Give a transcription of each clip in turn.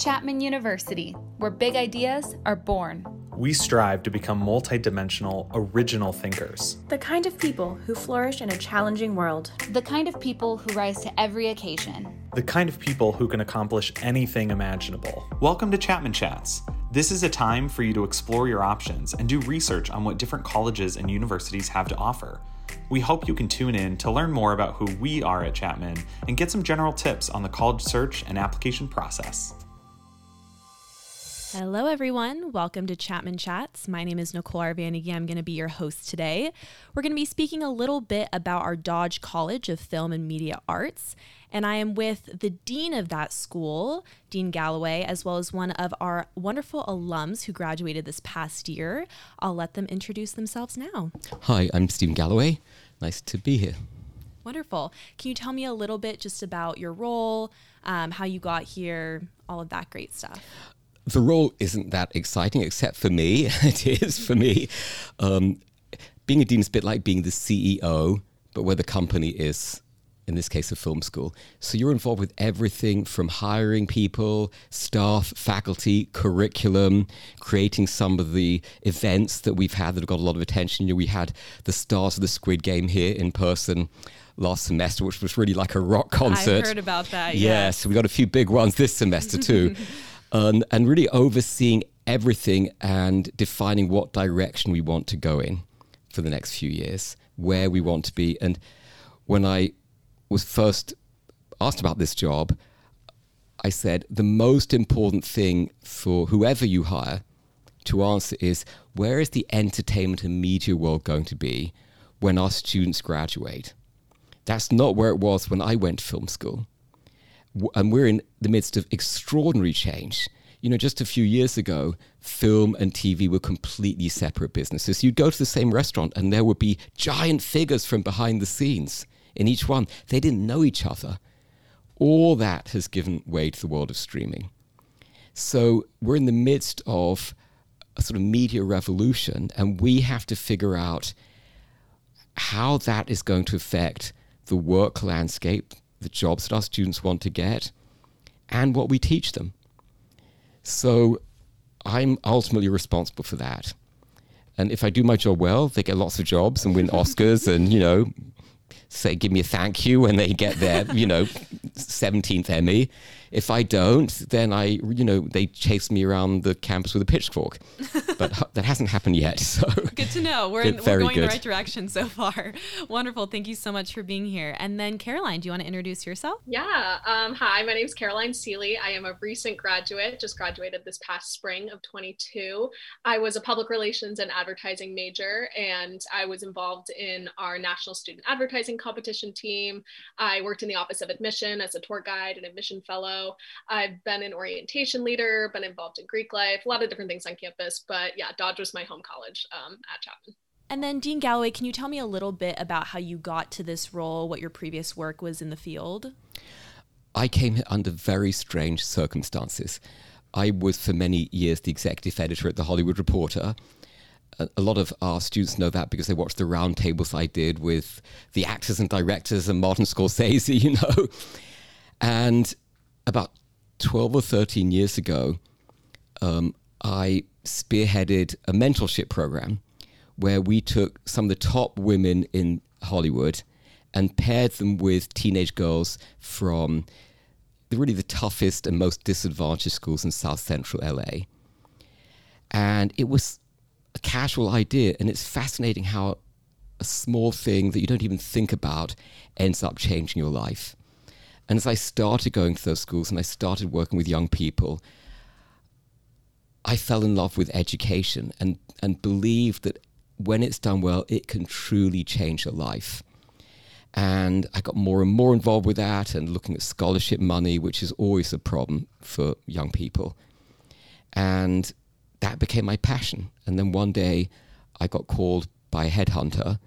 Chapman University, where big ideas are born. We strive to become multidimensional, original thinkers. The kind of people who flourish in a challenging world. The kind of people who rise to every occasion. The kind of people who can accomplish anything imaginable. Welcome to Chapman Chats. This is a time for you to explore your options and do research on what different colleges and universities have to offer. We hope you can tune in to learn more about who we are at Chapman and get some general tips on the college search and application process. Hello, everyone. Welcome to Chapman Chats. My name is Nicole Arvanigi. I'm going to be your host today. We're going to be speaking a little bit about our Dodge College of Film and Media Arts. And I am with the dean of that school, Dean Galloway, as well as one of our wonderful alums who graduated this past year. I'll let them introduce themselves now. Hi, I'm Stephen Galloway. Nice to be here. Wonderful. Can you tell me a little bit just about your role, um, how you got here, all of that great stuff? The role isn't that exciting, except for me. it is for me. Um, being a dean is a bit like being the CEO, but where the company is, in this case, a film school. So you're involved with everything from hiring people, staff, faculty, curriculum, creating some of the events that we've had that have got a lot of attention. You know, we had the stars of the Squid Game here in person last semester, which was really like a rock concert. I heard about that. Yeah, yes. so we got a few big ones this semester too. and really overseeing everything and defining what direction we want to go in for the next few years, where we want to be. And when I was first asked about this job, I said the most important thing for whoever you hire to answer is where is the entertainment and media world going to be when our students graduate? That's not where it was when I went to film school and we're in the midst of extraordinary change. You know, just a few years ago, film and TV were completely separate businesses. You'd go to the same restaurant and there would be giant figures from behind the scenes in each one. They didn't know each other. All that has given way to the world of streaming. So we're in the midst of a sort of media revolution, and we have to figure out how that is going to affect the work landscape, the jobs that our students want to get, and what we teach them. So I'm ultimately responsible for that. And if I do my job well, they get lots of jobs and win Oscars and, you know, say, give me a thank you when they get their, you know, 17th Emmy. If I don't, then I, you know, they chase me around the campus with a pitchfork. But that hasn't happened yet. So good to know. We're, in, we're going good. the right direction so far. Wonderful. Thank you so much for being here. And then Caroline, do you want to introduce yourself? Yeah. Um, hi, my name is Caroline Seeley. I am a recent graduate, just graduated this past spring of 22. I was a public relations and advertising major, and I was involved in our national student advertising competition team. I worked in the office of admission as a tour guide and admission fellow. I've been an orientation leader, been involved in Greek life, a lot of different things on campus. But yeah, Dodge was my home college um, at Chapman. And then, Dean Galloway, can you tell me a little bit about how you got to this role, what your previous work was in the field? I came under very strange circumstances. I was for many years the executive editor at The Hollywood Reporter. A lot of our students know that because they watched the roundtables I did with the actors and directors and Martin Scorsese, you know. And about 12 or 13 years ago, um, I spearheaded a mentorship program where we took some of the top women in Hollywood and paired them with teenage girls from the, really the toughest and most disadvantaged schools in South Central LA. And it was a casual idea, and it's fascinating how a small thing that you don't even think about ends up changing your life. And as I started going to those schools and I started working with young people, I fell in love with education and, and believed that when it's done well, it can truly change a life. And I got more and more involved with that and looking at scholarship money, which is always a problem for young people. And that became my passion. And then one day I got called by a headhunter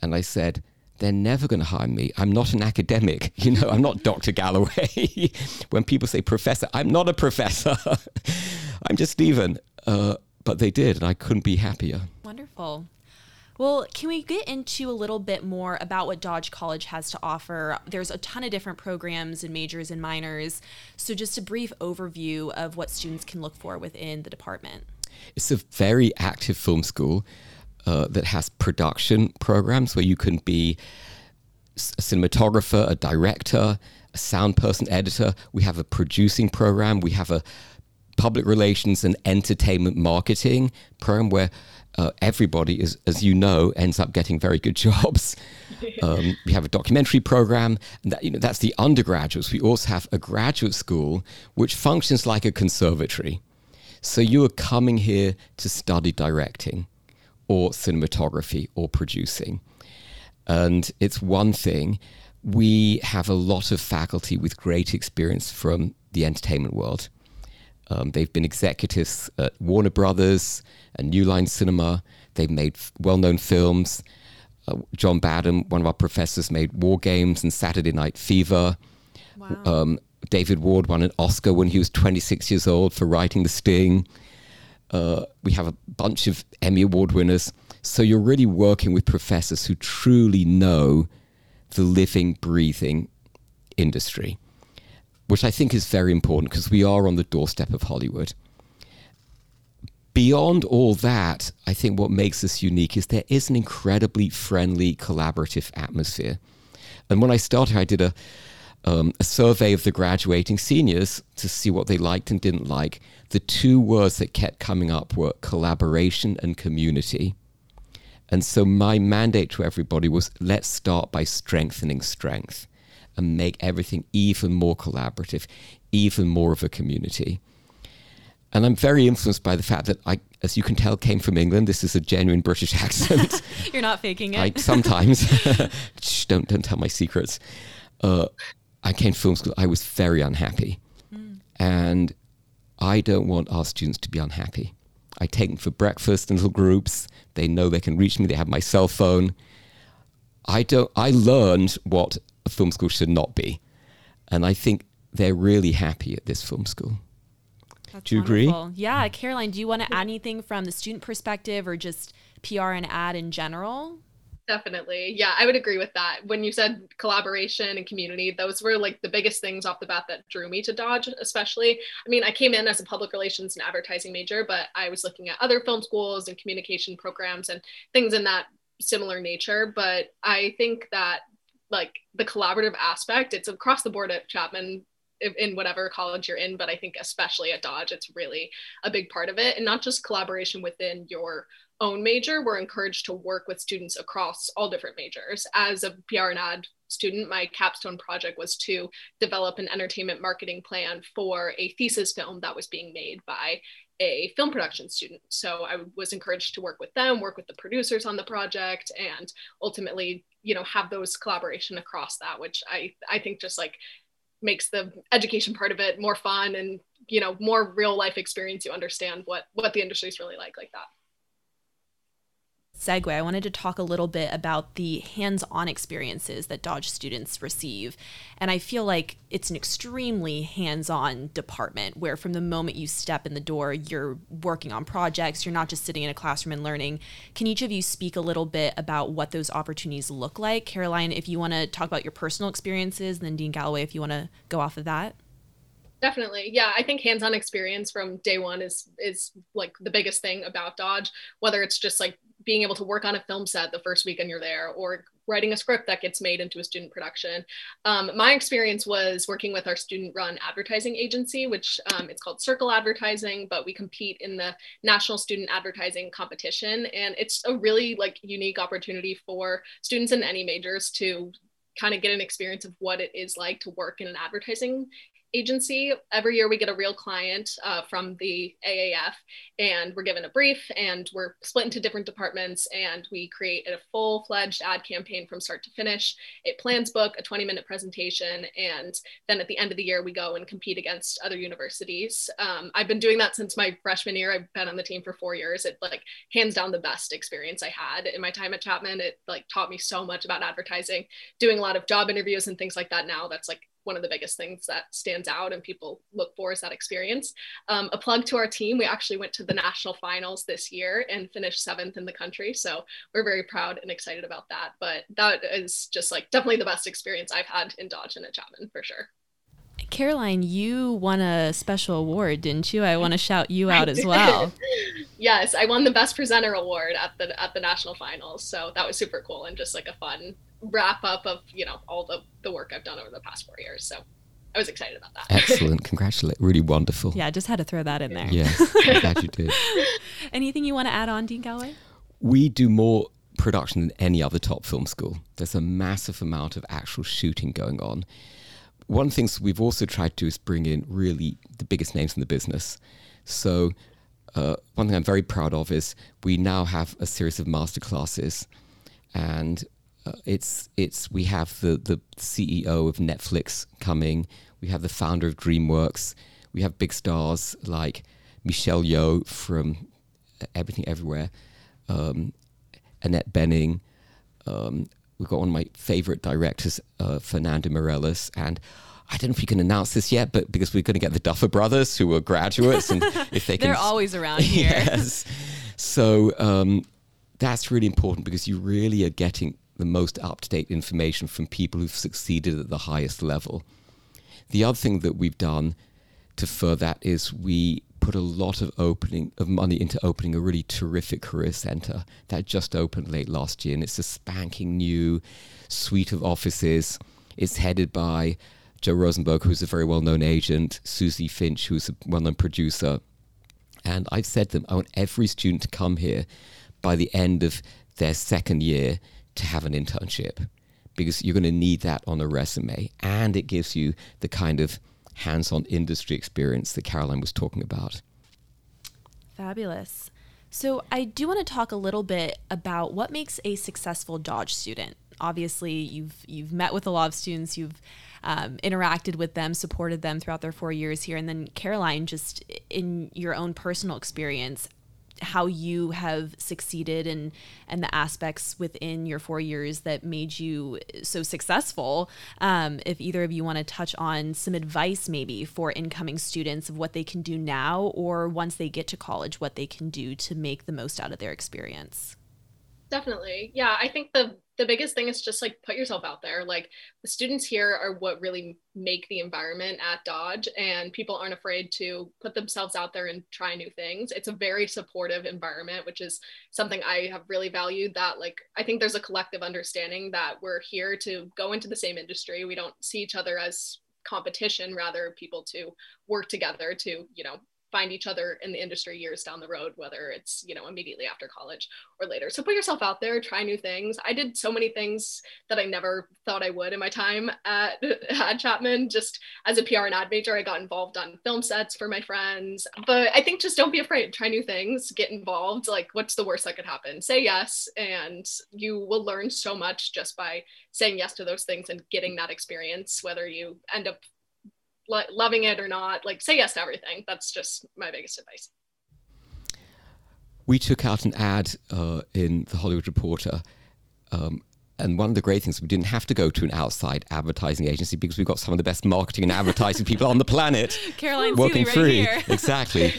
and I said, they're never going to hire me. I'm not an academic. You know, I'm not Dr. Galloway. when people say professor, I'm not a professor. I'm just Stephen. Uh, but they did, and I couldn't be happier. Wonderful. Well, can we get into a little bit more about what Dodge College has to offer? There's a ton of different programs and majors and minors. So, just a brief overview of what students can look for within the department. It's a very active film school uh, that has production programs where you can be a cinematographer, a director, a sound person, editor. We have a producing program. We have a public relations and entertainment marketing program where uh, everybody is, as you know, ends up getting very good jobs. Um, we have a documentary program, and that, you know, that's the undergraduates. We also have a graduate school which functions like a conservatory. So you are coming here to study directing or cinematography or producing. And it's one thing. We have a lot of faculty with great experience from the entertainment world. Um, they've been executives at Warner Brothers and New Line Cinema. They've made well known films. Uh, John Badham, one of our professors, made War Games and Saturday Night Fever. Wow. Um, David Ward won an Oscar when he was 26 years old for writing The Sting. Uh, we have a bunch of Emmy Award winners. So you're really working with professors who truly know the living, breathing industry, which I think is very important because we are on the doorstep of Hollywood. Beyond all that, I think what makes us unique is there is an incredibly friendly, collaborative atmosphere. And when I started, I did a, um, a survey of the graduating seniors to see what they liked and didn't like. The two words that kept coming up were collaboration and community. And so my mandate to everybody was let's start by strengthening strength and make everything even more collaborative, even more of a community. And I'm very influenced by the fact that I, as you can tell, came from England. This is a genuine British accent. You're not faking it. I, sometimes. Shh, don't don't tell my secrets. Uh, I came to film school. I was very unhappy, mm. and I don't want our students to be unhappy. I take them for breakfast in little groups. They know they can reach me. They have my cell phone. I don't. I learned what a film school should not be, and I think they're really happy at this film school. That's do you wonderful. agree? Yeah, Caroline. Do you want to add anything from the student perspective, or just PR and ad in general? Definitely. Yeah, I would agree with that. When you said collaboration and community, those were like the biggest things off the bat that drew me to Dodge, especially. I mean, I came in as a public relations and advertising major, but I was looking at other film schools and communication programs and things in that similar nature. But I think that like the collaborative aspect, it's across the board at Chapman in whatever college you're in, but I think especially at Dodge, it's really a big part of it. And not just collaboration within your own major, we're encouraged to work with students across all different majors. As a PR and ad student, my capstone project was to develop an entertainment marketing plan for a thesis film that was being made by a film production student. So I was encouraged to work with them, work with the producers on the project, and ultimately, you know, have those collaboration across that, which I I think just like makes the education part of it more fun and you know more real life experience. You understand what what the industry is really like like that segue, I wanted to talk a little bit about the hands on experiences that Dodge students receive. And I feel like it's an extremely hands on department where, from the moment you step in the door, you're working on projects, you're not just sitting in a classroom and learning. Can each of you speak a little bit about what those opportunities look like? Caroline, if you want to talk about your personal experiences, and then Dean Galloway, if you want to go off of that. Definitely. Yeah, I think hands-on experience from day 1 is is like the biggest thing about Dodge, whether it's just like being able to work on a film set the first weekend you're there or writing a script that gets made into a student production. Um, my experience was working with our student run advertising agency, which um, it's called Circle Advertising, but we compete in the national student advertising competition. And it's a really like unique opportunity for students in any majors to kind of get an experience of what it is like to work in an advertising agency. Every year we get a real client uh, from the AAF and we're given a brief and we're split into different departments and we create a full fledged ad campaign from start to finish. It plans book a 20 minute presentation and then at the end of the year we go and compete against other universities. Um, I've been doing that since my freshman year. I've been on the team for four years. It like hands down the best experience I had in my time at Chapman. It like taught me so much about advertising, doing a lot of job interviews and things like that now. That's like one of the biggest things that stands out and people look for is that experience. Um, a plug to our team, we actually went to the national finals this year and finished seventh in the country. So we're very proud and excited about that. But that is just like definitely the best experience I've had in Dodge and at Chapman for sure. Caroline, you won a special award, didn't you? I want to shout you out as well. yes, I won the best presenter award at the at the national finals. So that was super cool and just like a fun wrap up of, you know, all the, the work I've done over the past four years. So I was excited about that. Excellent. Congratulate. Really wonderful. Yeah, I just had to throw that in there. Yes, I'm glad you did. Anything you want to add on, Dean Galloway? We do more production than any other top film school. There's a massive amount of actual shooting going on one of the things we've also tried to do is bring in really the biggest names in the business. So uh, one thing I'm very proud of is we now have a series of master classes, and uh, it's it's we have the the CEO of Netflix coming, we have the founder of DreamWorks, we have big stars like Michelle Yeoh from Everything Everywhere, um, Annette Bening, um, we've got one of my favorite directors, uh, Fernando Meirelles, and I don't know if you can announce this yet, but because we're going to get the Duffer Brothers, who are graduates, and if they can, they're always around here. yes, so um, that's really important because you really are getting the most up to date information from people who've succeeded at the highest level. The other thing that we've done to further that is we put a lot of opening of money into opening a really terrific career center that just opened late last year, and it's a spanking new suite of offices. It's headed by Joe Rosenberg, who's a very well-known agent, Susie Finch, who's a well-known producer, and I've said to them, I want every student to come here by the end of their second year to have an internship because you're going to need that on a resume and it gives you the kind of hands on industry experience that Caroline was talking about. Fabulous. So, I do want to talk a little bit about what makes a successful Dodge student. Obviously, you've you've met with a lot of students, you've um, interacted with them, supported them throughout their four years here, and then Caroline, just in your own personal experience, how you have succeeded and and the aspects within your four years that made you so successful. Um, if either of you want to touch on some advice, maybe for incoming students of what they can do now, or once they get to college, what they can do to make the most out of their experience. Definitely, yeah. I think the the biggest thing is just like put yourself out there. Like the students here are what really make the environment at Dodge, and people aren't afraid to put themselves out there and try new things. It's a very supportive environment, which is something I have really valued. That, like, I think there's a collective understanding that we're here to go into the same industry. We don't see each other as competition, rather, people to work together to, you know, find each other in the industry years down the road, whether it's, you know, immediately after college or later. So put yourself out there, try new things. I did so many things that I never thought I would in my time at, at Chapman. Just as a PR and ad major, I got involved on film sets for my friends. But I think just don't be afraid, try new things, get involved. Like, what's the worst that could happen? Say yes, and you will learn so much just by saying yes to those things and getting that experience, whether you end up lo- loving it or not. Like, say yes to everything. That's just my biggest advice. We took out an ad uh, in the Hollywood Reporter. Um, and one of the great things, we didn't have to go to an outside advertising agency because we've got some of the best marketing and advertising people on the planet. Caroline working right free. Here. exactly.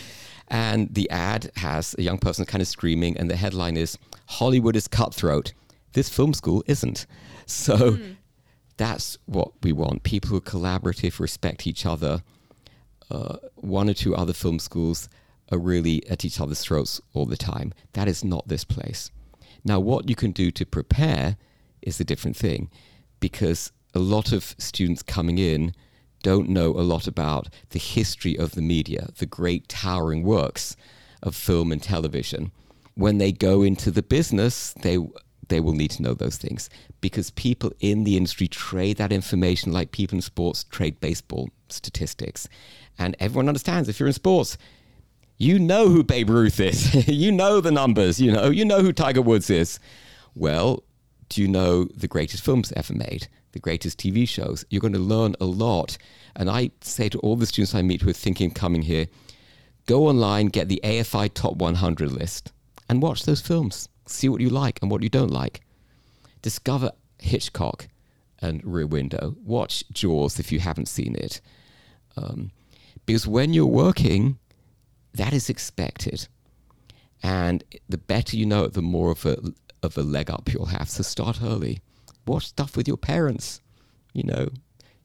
And the ad has a young person kind of screaming, and the headline is Hollywood is cutthroat. This film school isn't. So mm that's what we want people who are collaborative, respect each other. Uh, one or two other film schools are really at each other's throats all the time. That is not this place. Now, what you can do to prepare is a different thing because a lot of students coming in don't know a lot about the history of the media, the great towering works of film and television. When they go into the business, they they will need to know those things because people in the industry trade that information like people in sports trade baseball statistics. And everyone understands if you're in sports, you know who Babe Ruth is. you know the numbers, you know, you know who Tiger Woods is. Well, do you know the greatest films ever made? The greatest TV shows? You're going to learn a lot. And I say to all the students I meet who are thinking of coming here, go online, get the AFI Top 100 list, and watch those films see what you like and what you don't like. Discover Hitchcock and Rear Window. Watch Jaws if you haven't seen it. Um, because when you're working, that is expected. And the better you know it, the more of a, of a leg up you'll have. So start early. Watch stuff with your parents. You know,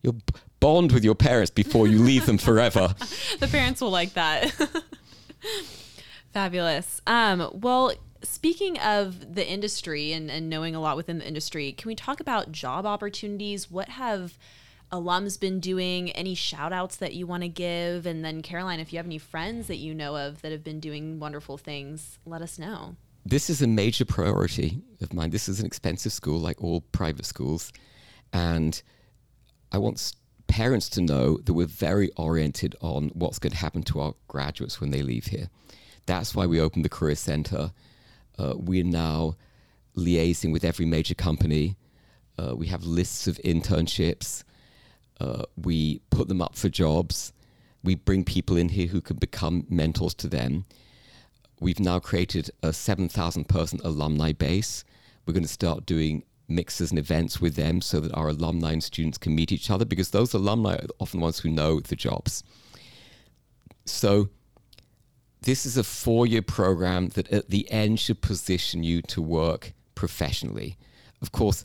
you'll bond with your parents before you leave them forever. the parents will like that. Fabulous. Um, well, speaking of the industry and, and knowing a lot within the industry, can we talk about job opportunities? What have alums been doing? Any shout outs that you want to give? And then, Caroline, if you have any friends that you know of that have been doing wonderful things, let us know. This is a major priority of mine. This is an expensive school, like all private schools. And I want parents to know that we're very oriented on what's going to happen to our graduates when they leave here. That's why we opened the Career Center. Uh, we're now liaising with every major company. Uh, we have lists of internships. Uh, we put them up for jobs. We bring people in here who can become mentors to them. We've now created a 7,000 person alumni base. We're going to start doing mixes and events with them so that our alumni and students can meet each other because those alumni are often the ones who know the jobs. So, this is a four year program that at the end should position you to work professionally. Of course,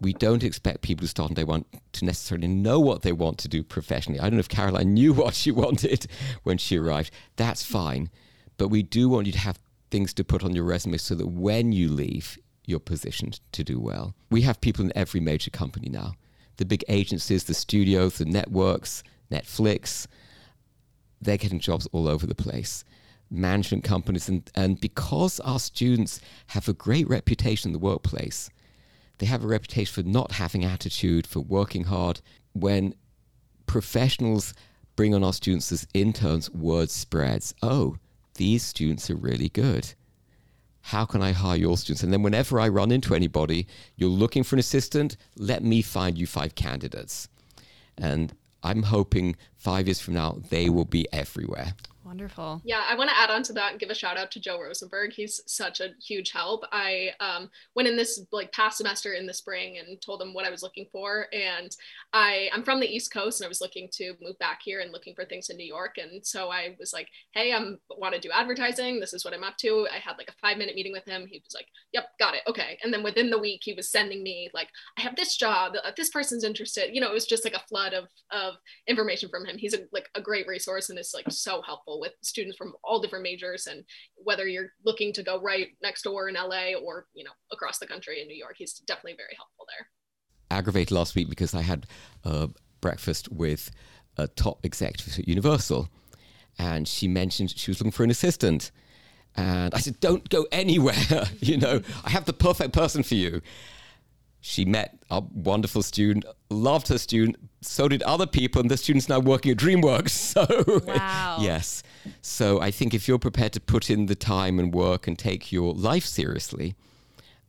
we don't expect people to start on day one to necessarily know what they want to do professionally. I don't know if Caroline knew what she wanted when she arrived. That's fine. But we do want you to have things to put on your resume so that when you leave, you're positioned to do well. We have people in every major company now the big agencies, the studios, the networks, Netflix. They're getting jobs all over the place. Management companies. And, and because our students have a great reputation in the workplace, they have a reputation for not having attitude, for working hard. When professionals bring on our students as interns, word spreads. Oh, these students are really good how can I hire your students? And then whenever I run into anybody, you're looking for an assistant, let me find you five candidates. And I'm hoping five years from now, they will be everywhere. Wonderful. Yeah, I want to add on to that and give a shout out to Joe Rosenberg. He's such a huge help. I um, went in this like past semester in the spring and told him what I was looking for. And I I'm from the East Coast and I was looking to move back here and looking for things in New York. And so I was like, hey, I'm want to do advertising. This is what I'm up to. I had like a five minute meeting with him. He was like, yep, got it. Okay. And then within the week, he was sending me like, I have this job. Uh, this person's interested. You know, it was just like a flood of of information from him. He's a, like a great resource and is like so helpful with students from all different majors and whether you're looking to go right next door in LA or you know across the country in New York he's definitely very helpful there. Aggravated last week because I had uh, breakfast with a top executive at Universal and she mentioned she was looking for an assistant. And I said don't go anywhere you know. I have the perfect person for you she met a wonderful student, loved her student, so did other people, and the student's now working at DreamWorks. So, wow. yes. So, I think if you're prepared to put in the time and work and take your life seriously,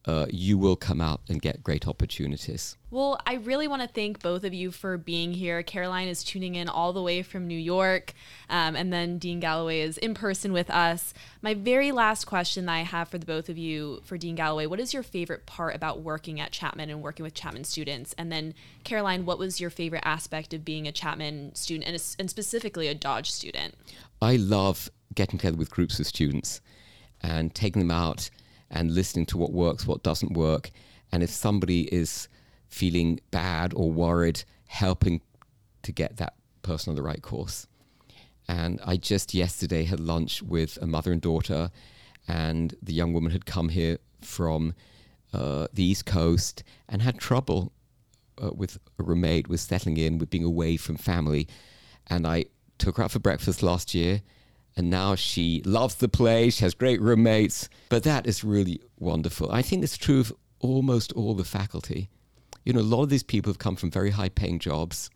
uh, you will come out and get great opportunities. Well, I really want to thank both of you for being here. Caroline is tuning in all the way from New York, um, and then Dean Galloway is in person with us. My very last question that I have for the both of you, for Dean Galloway, what is your favorite part about working at Chapman and working with Chapman students? And then, Caroline, what was your favorite aspect of being a Chapman student and, a, and specifically a Dodge student? I love getting together with groups of students and taking them out and listening to what works, what doesn't work. And if somebody is feeling bad or worried, helping to get that person on the right course. And I just yesterday had lunch with a mother and daughter, and the young woman had come here from uh, the East Coast and had trouble uh, with a roommate, with settling in, with being away from family. And I took her out for breakfast last year and now she loves the place. She has great roommates. But that is really wonderful. I think it's true of almost all the faculty. You know, a lot of these people have come from very high paying jobs.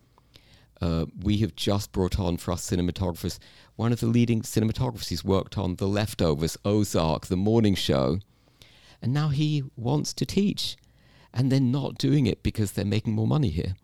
Uh, we have just brought on for our cinematographers one of the leading cinematographers. He's worked on The Leftovers, Ozark, The Morning Show. And now he wants to teach. And they're not doing it because they're making more money here.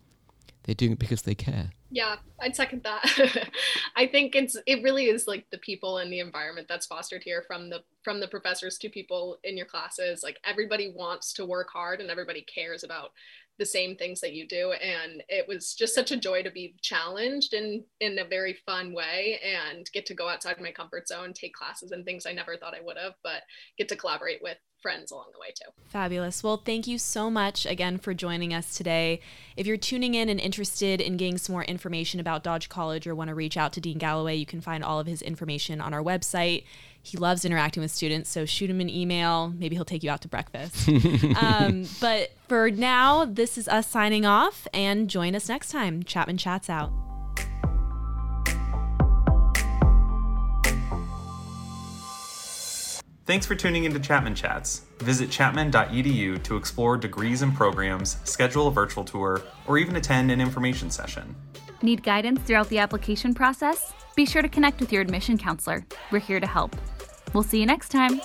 They're doing it because they care. Yeah, I'd second that. I think it's it really is like the people and the environment that's fostered here from the from the professors to people in your classes. Like everybody wants to work hard and everybody cares about the same things that you do and it was just such a joy to be challenged in in a very fun way and get to go outside my comfort zone take classes and things i never thought i would have but get to collaborate with friends along the way too. Fabulous. Well, thank you so much again for joining us today. If you're tuning in and interested in getting some more information about Dodge College or want to reach out to Dean Galloway, you can find all of his information on our website. He loves interacting with students, so shoot him an email. Maybe he'll take you out to breakfast. um, but for now, this is us signing off, and join us next time. Chapman Chats out. Thanks for tuning into Chapman Chats. Visit chapman.edu to explore degrees and programs, schedule a virtual tour, or even attend an information session. Need guidance throughout the application process? Be sure to connect with your admission counselor. We're here to help. We'll see you next time.